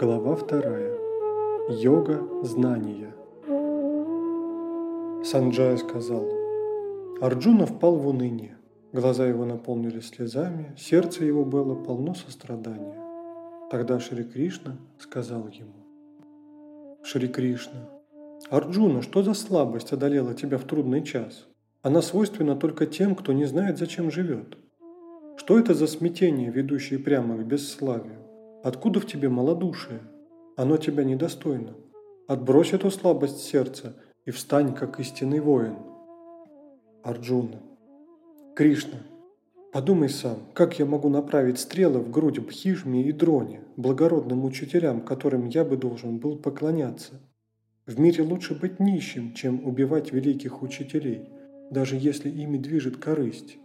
Глава вторая. Йога знания. Санджая сказал. Арджуна впал в уныние. Глаза его наполнились слезами, сердце его было полно сострадания. Тогда Шри Кришна сказал ему. Шри Кришна, Арджуна, что за слабость одолела тебя в трудный час? Она свойственна только тем, кто не знает, зачем живет. Что это за смятение, ведущее прямо к бесславию? Откуда в тебе малодушие? Оно тебя недостойно. Отбрось эту слабость сердца и встань, как истинный воин. Арджуна. Кришна, подумай сам, как я могу направить стрелы в грудь Бхишме и Дроне, благородным учителям, которым я бы должен был поклоняться? В мире лучше быть нищим, чем убивать великих учителей, даже если ими движет корысть.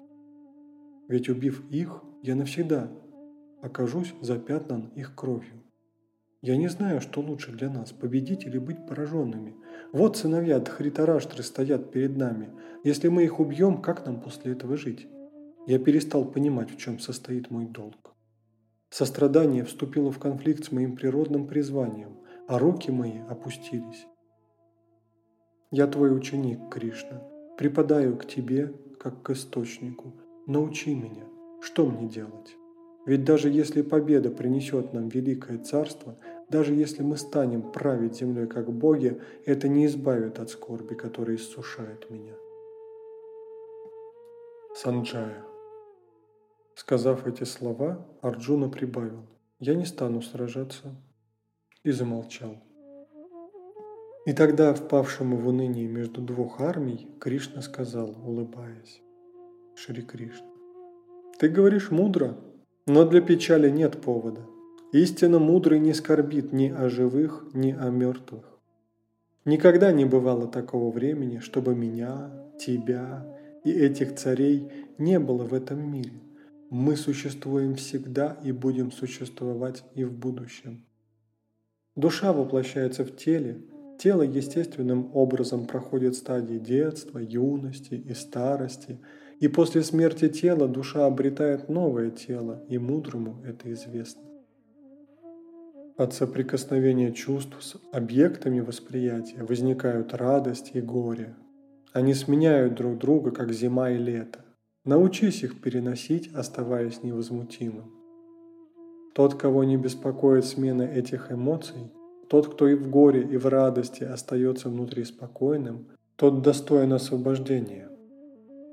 Ведь убив их, я навсегда окажусь запятнан их кровью. Я не знаю, что лучше для нас, победить или быть пораженными. Вот сыновья Дхритараштры стоят перед нами. Если мы их убьем, как нам после этого жить? Я перестал понимать, в чем состоит мой долг. Сострадание вступило в конфликт с моим природным призванием, а руки мои опустились. Я твой ученик, Кришна, припадаю к тебе, как к источнику. Научи меня, что мне делать? Ведь даже если победа принесет нам великое царство, даже если мы станем править землей как боги, это не избавит от скорби, которая иссушает меня. Санджая. Сказав эти слова, Арджуна прибавил, «Я не стану сражаться», и замолчал. И тогда, впавшему в уныние между двух армий, Кришна сказал, улыбаясь, Шри Кришна, «Ты говоришь мудро, но для печали нет повода. Истинно мудрый не скорбит ни о живых, ни о мертвых. Никогда не бывало такого времени, чтобы меня, тебя и этих царей не было в этом мире. Мы существуем всегда и будем существовать и в будущем. Душа воплощается в теле, тело естественным образом проходит стадии детства, юности и старости – и после смерти тела душа обретает новое тело, и мудрому это известно. От соприкосновения чувств с объектами восприятия возникают радость и горе. Они сменяют друг друга, как зима и лето. Научись их переносить, оставаясь невозмутимым. Тот, кого не беспокоит смена этих эмоций, тот, кто и в горе, и в радости остается внутри спокойным, тот достоин освобождения.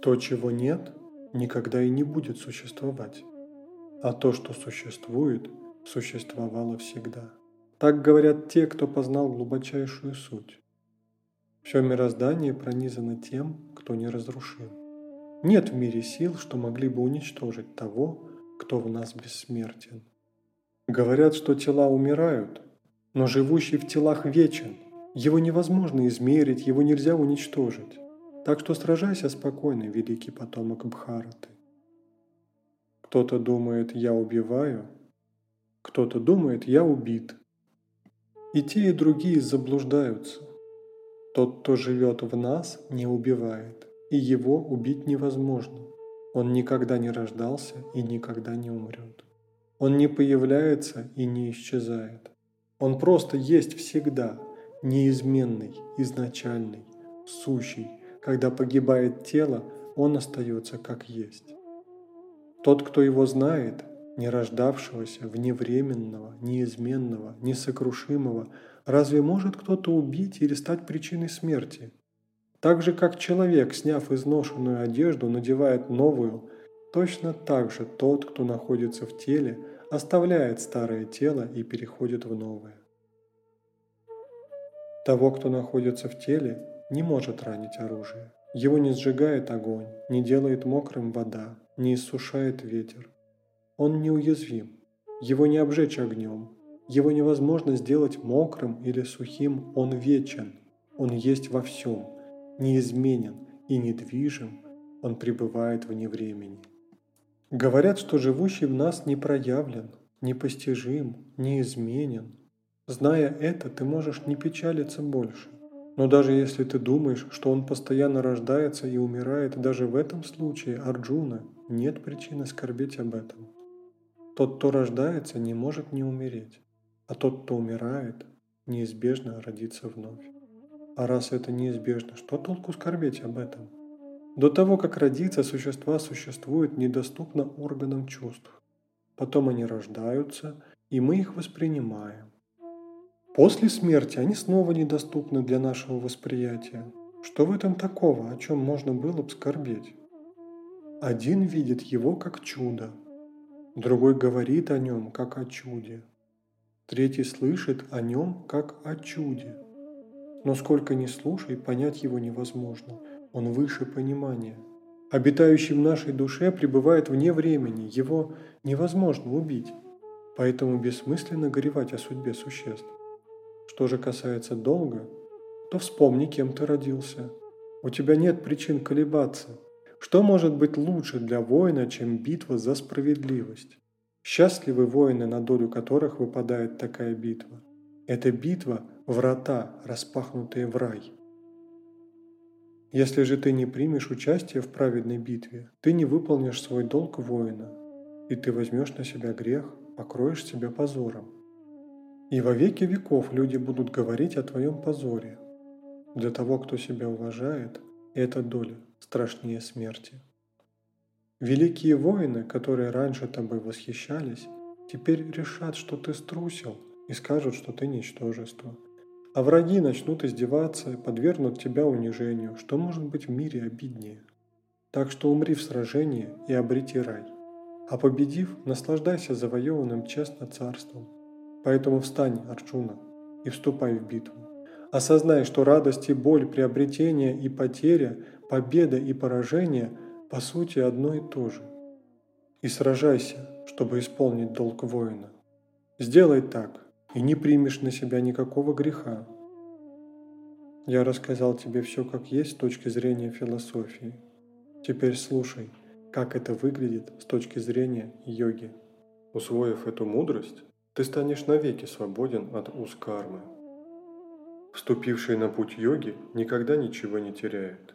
То, чего нет, никогда и не будет существовать. А то, что существует, существовало всегда. Так говорят те, кто познал глубочайшую суть. Все мироздание пронизано тем, кто не разрушил. Нет в мире сил, что могли бы уничтожить того, кто в нас бессмертен. Говорят, что тела умирают, но живущий в телах вечен. Его невозможно измерить, его нельзя уничтожить. Так что сражайся спокойно, великий потомок Бхараты. Кто-то думает, я убиваю, кто-то думает, я убит. И те, и другие заблуждаются. Тот, кто живет в нас, не убивает, и его убить невозможно. Он никогда не рождался и никогда не умрет. Он не появляется и не исчезает. Он просто есть всегда, неизменный, изначальный, сущий, когда погибает тело, он остается как есть. Тот, кто его знает, не рождавшегося, вневременного, неизменного, несокрушимого, разве может кто-то убить или стать причиной смерти? Так же, как человек, сняв изношенную одежду, надевает новую, точно так же тот, кто находится в теле, оставляет старое тело и переходит в новое. Того, кто находится в теле, не может ранить оружие. Его не сжигает огонь, не делает мокрым вода, не иссушает ветер. Он неуязвим. Его не обжечь огнем. Его невозможно сделать мокрым или сухим. Он вечен. Он есть во всем. Неизменен и недвижим. Он пребывает вне времени. Говорят, что живущий в нас не проявлен, непостижим, неизменен. Зная это, ты можешь не печалиться больше. Но даже если ты думаешь, что он постоянно рождается и умирает, даже в этом случае, Арджуна, нет причины скорбеть об этом. Тот, кто рождается, не может не умереть. а тот, кто умирает, неизбежно родится вновь. А раз это неизбежно, что толку скорбеть об этом? До того, как родиться, существа существуют недоступно органам чувств. Потом они рождаются, и мы их воспринимаем. После смерти они снова недоступны для нашего восприятия. Что в этом такого, о чем можно было бы скорбеть? Один видит его как чудо, другой говорит о нем как о чуде, третий слышит о нем как о чуде. Но сколько ни слушай, понять его невозможно, он выше понимания. Обитающий в нашей душе пребывает вне времени, его невозможно убить, поэтому бессмысленно горевать о судьбе существ. Что же касается долга, то вспомни, кем ты родился. У тебя нет причин колебаться – что может быть лучше для воина, чем битва за справедливость? Счастливы воины, на долю которых выпадает такая битва. Это битва – врата, распахнутые в рай. Если же ты не примешь участие в праведной битве, ты не выполнишь свой долг воина, и ты возьмешь на себя грех, покроешь себя позором. И во веки веков люди будут говорить о твоем позоре. Для того, кто себя уважает, это доля – страшнее смерти. Великие воины, которые раньше тобой восхищались, теперь решат, что ты струсил и скажут, что ты ничтожество. А враги начнут издеваться и подвергнут тебя унижению, что может быть в мире обиднее. Так что умри в сражении и обрети рай. А победив, наслаждайся завоеванным честно царством. Поэтому встань, Арчуна, и вступай в битву. Осознай, что радость и боль, приобретение и потеря победа и поражение по сути одно и то же. И сражайся, чтобы исполнить долг воина. Сделай так, и не примешь на себя никакого греха. Я рассказал тебе все как есть с точки зрения философии. Теперь слушай, как это выглядит с точки зрения йоги. Усвоив эту мудрость, ты станешь навеки свободен от уз кармы. Вступивший на путь йоги никогда ничего не теряет.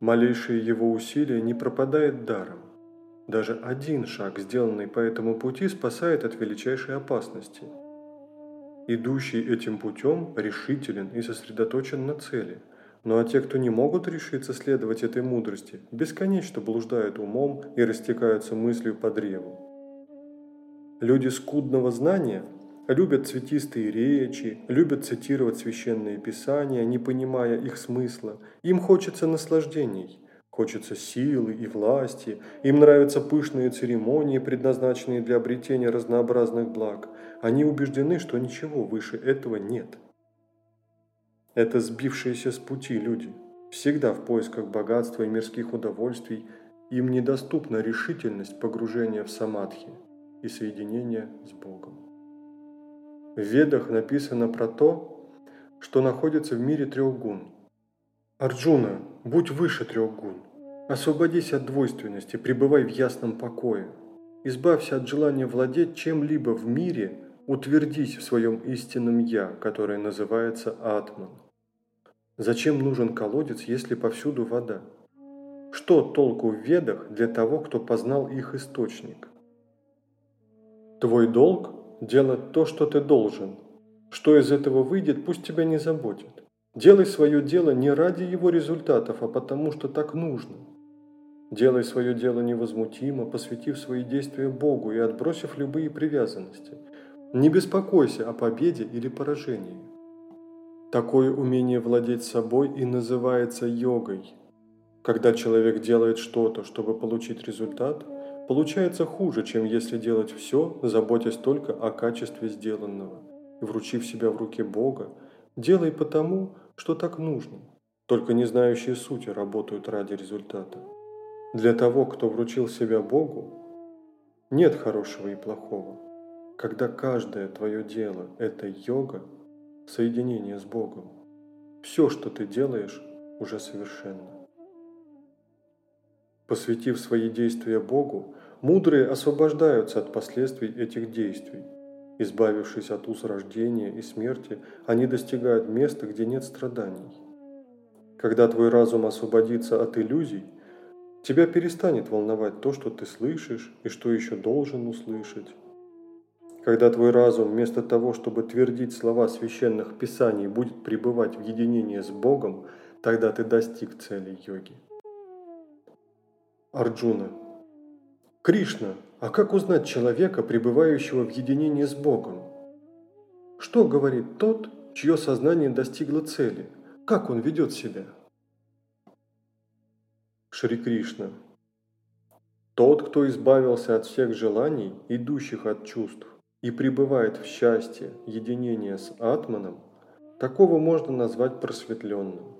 Малейшее его усилие не пропадает даром. Даже один шаг, сделанный по этому пути, спасает от величайшей опасности. Идущий этим путем решителен и сосредоточен на цели. Ну а те, кто не могут решиться следовать этой мудрости, бесконечно блуждают умом и растекаются мыслью по древу. Люди скудного знания любят цветистые речи, любят цитировать священные писания, не понимая их смысла. Им хочется наслаждений, хочется силы и власти, им нравятся пышные церемонии, предназначенные для обретения разнообразных благ. Они убеждены, что ничего выше этого нет. Это сбившиеся с пути люди, всегда в поисках богатства и мирских удовольствий, им недоступна решительность погружения в самадхи и соединения с Богом. В Ведах написано про то, что находится в мире трех гун. Арджуна, будь выше трех гун. Освободись от двойственности, пребывай в ясном покое. Избавься от желания владеть чем-либо в мире, утвердись в своем истинном «я», которое называется Атман. Зачем нужен колодец, если повсюду вода? Что толку в ведах для того, кто познал их источник? Твой долг делать то, что ты должен. Что из этого выйдет, пусть тебя не заботит. Делай свое дело не ради его результатов, а потому что так нужно. Делай свое дело невозмутимо, посвятив свои действия Богу и отбросив любые привязанности. Не беспокойся о победе или поражении. Такое умение владеть собой и называется йогой. Когда человек делает что-то, чтобы получить результат – Получается хуже, чем если делать все, заботясь только о качестве сделанного. И вручив себя в руки Бога, делай потому, что так нужно. Только не знающие сути работают ради результата. Для того, кто вручил себя Богу, нет хорошего и плохого. Когда каждое твое дело – это йога, соединение с Богом, все, что ты делаешь, уже совершенно. Посвятив свои действия Богу, мудрые освобождаются от последствий этих действий. Избавившись от уз рождения и смерти, они достигают места, где нет страданий. Когда твой разум освободится от иллюзий, тебя перестанет волновать то, что ты слышишь и что еще должен услышать. Когда твой разум вместо того, чтобы твердить слова священных писаний, будет пребывать в единении с Богом, тогда ты достиг цели йоги. Арджуна. Кришна, а как узнать человека, пребывающего в единении с Богом? Что говорит тот, чье сознание достигло цели? Как он ведет себя? Шри Кришна. Тот, кто избавился от всех желаний, идущих от чувств, и пребывает в счастье, единение с Атманом, такого можно назвать просветленным.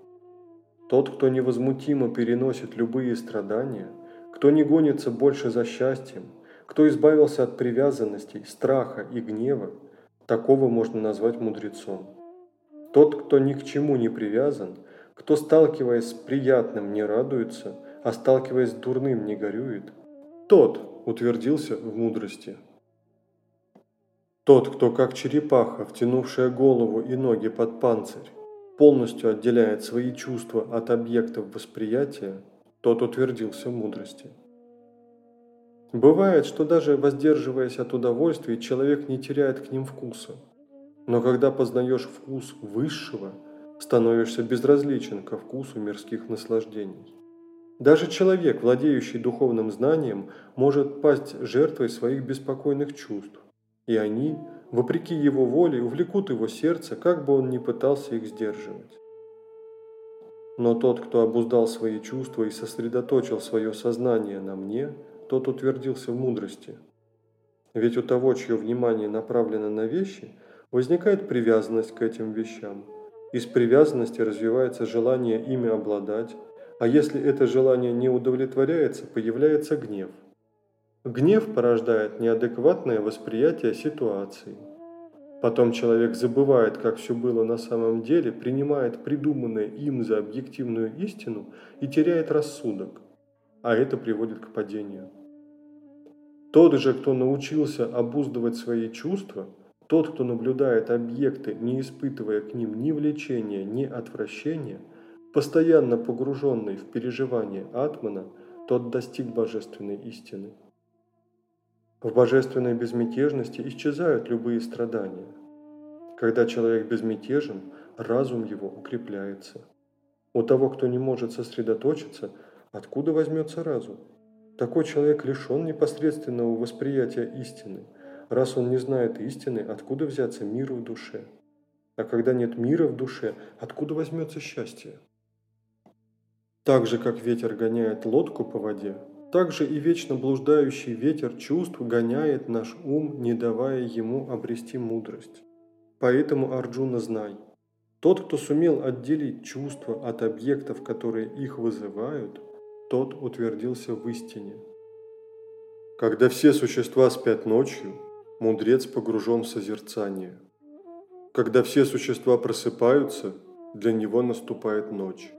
Тот, кто невозмутимо переносит любые страдания – кто не гонится больше за счастьем, кто избавился от привязанностей, страха и гнева, такого можно назвать мудрецом. Тот, кто ни к чему не привязан, кто, сталкиваясь с приятным, не радуется, а сталкиваясь с дурным, не горюет, тот утвердился в мудрости. Тот, кто как черепаха, втянувшая голову и ноги под панцирь, полностью отделяет свои чувства от объектов восприятия, тот утвердился в мудрости. Бывает, что даже воздерживаясь от удовольствий, человек не теряет к ним вкуса. Но когда познаешь вкус высшего, становишься безразличен ко вкусу мирских наслаждений. Даже человек, владеющий духовным знанием, может пасть жертвой своих беспокойных чувств, и они, вопреки его воле, увлекут его сердце, как бы он ни пытался их сдерживать. Но тот, кто обуздал свои чувства и сосредоточил свое сознание на мне, тот утвердился в мудрости. Ведь у того, чье внимание направлено на вещи, возникает привязанность к этим вещам. Из привязанности развивается желание ими обладать, а если это желание не удовлетворяется, появляется гнев. Гнев порождает неадекватное восприятие ситуации – Потом человек забывает, как все было на самом деле, принимает придуманное им за объективную истину и теряет рассудок, а это приводит к падению. Тот же, кто научился обуздывать свои чувства, тот, кто наблюдает объекты, не испытывая к ним ни влечения, ни отвращения, постоянно погруженный в переживание Атмана, тот достиг божественной истины. В божественной безмятежности исчезают любые страдания. Когда человек безмятежен, разум его укрепляется. У того, кто не может сосредоточиться, откуда возьмется разум? Такой человек лишен непосредственного восприятия истины. Раз он не знает истины, откуда взяться миру в душе? А когда нет мира в душе, откуда возьмется счастье? Так же, как ветер гоняет лодку по воде, также и вечно блуждающий ветер чувств гоняет наш ум, не давая ему обрести мудрость. Поэтому, Арджуна, знай, тот, кто сумел отделить чувства от объектов, которые их вызывают, тот утвердился в истине. Когда все существа спят ночью, мудрец погружен в созерцание. Когда все существа просыпаются, для него наступает ночь.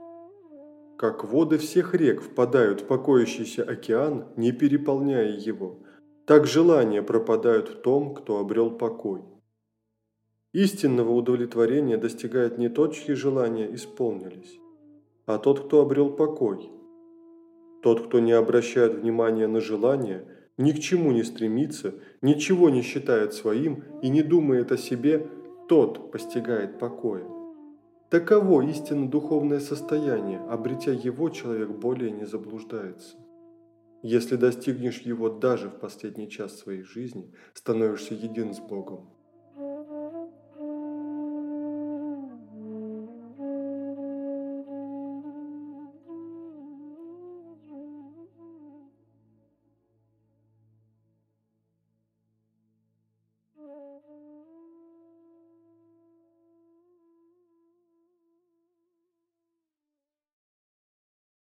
Как воды всех рек впадают в покоящийся океан, не переполняя его, так желания пропадают в том, кто обрел покой. Истинного удовлетворения достигает не тот, чьи желания исполнились, а тот, кто обрел покой. Тот, кто не обращает внимания на желания, ни к чему не стремится, ничего не считает своим и не думает о себе, тот постигает покоя. Таково истинно духовное состояние, обретя его, человек более не заблуждается. Если достигнешь его даже в последний час своей жизни, становишься един с Богом.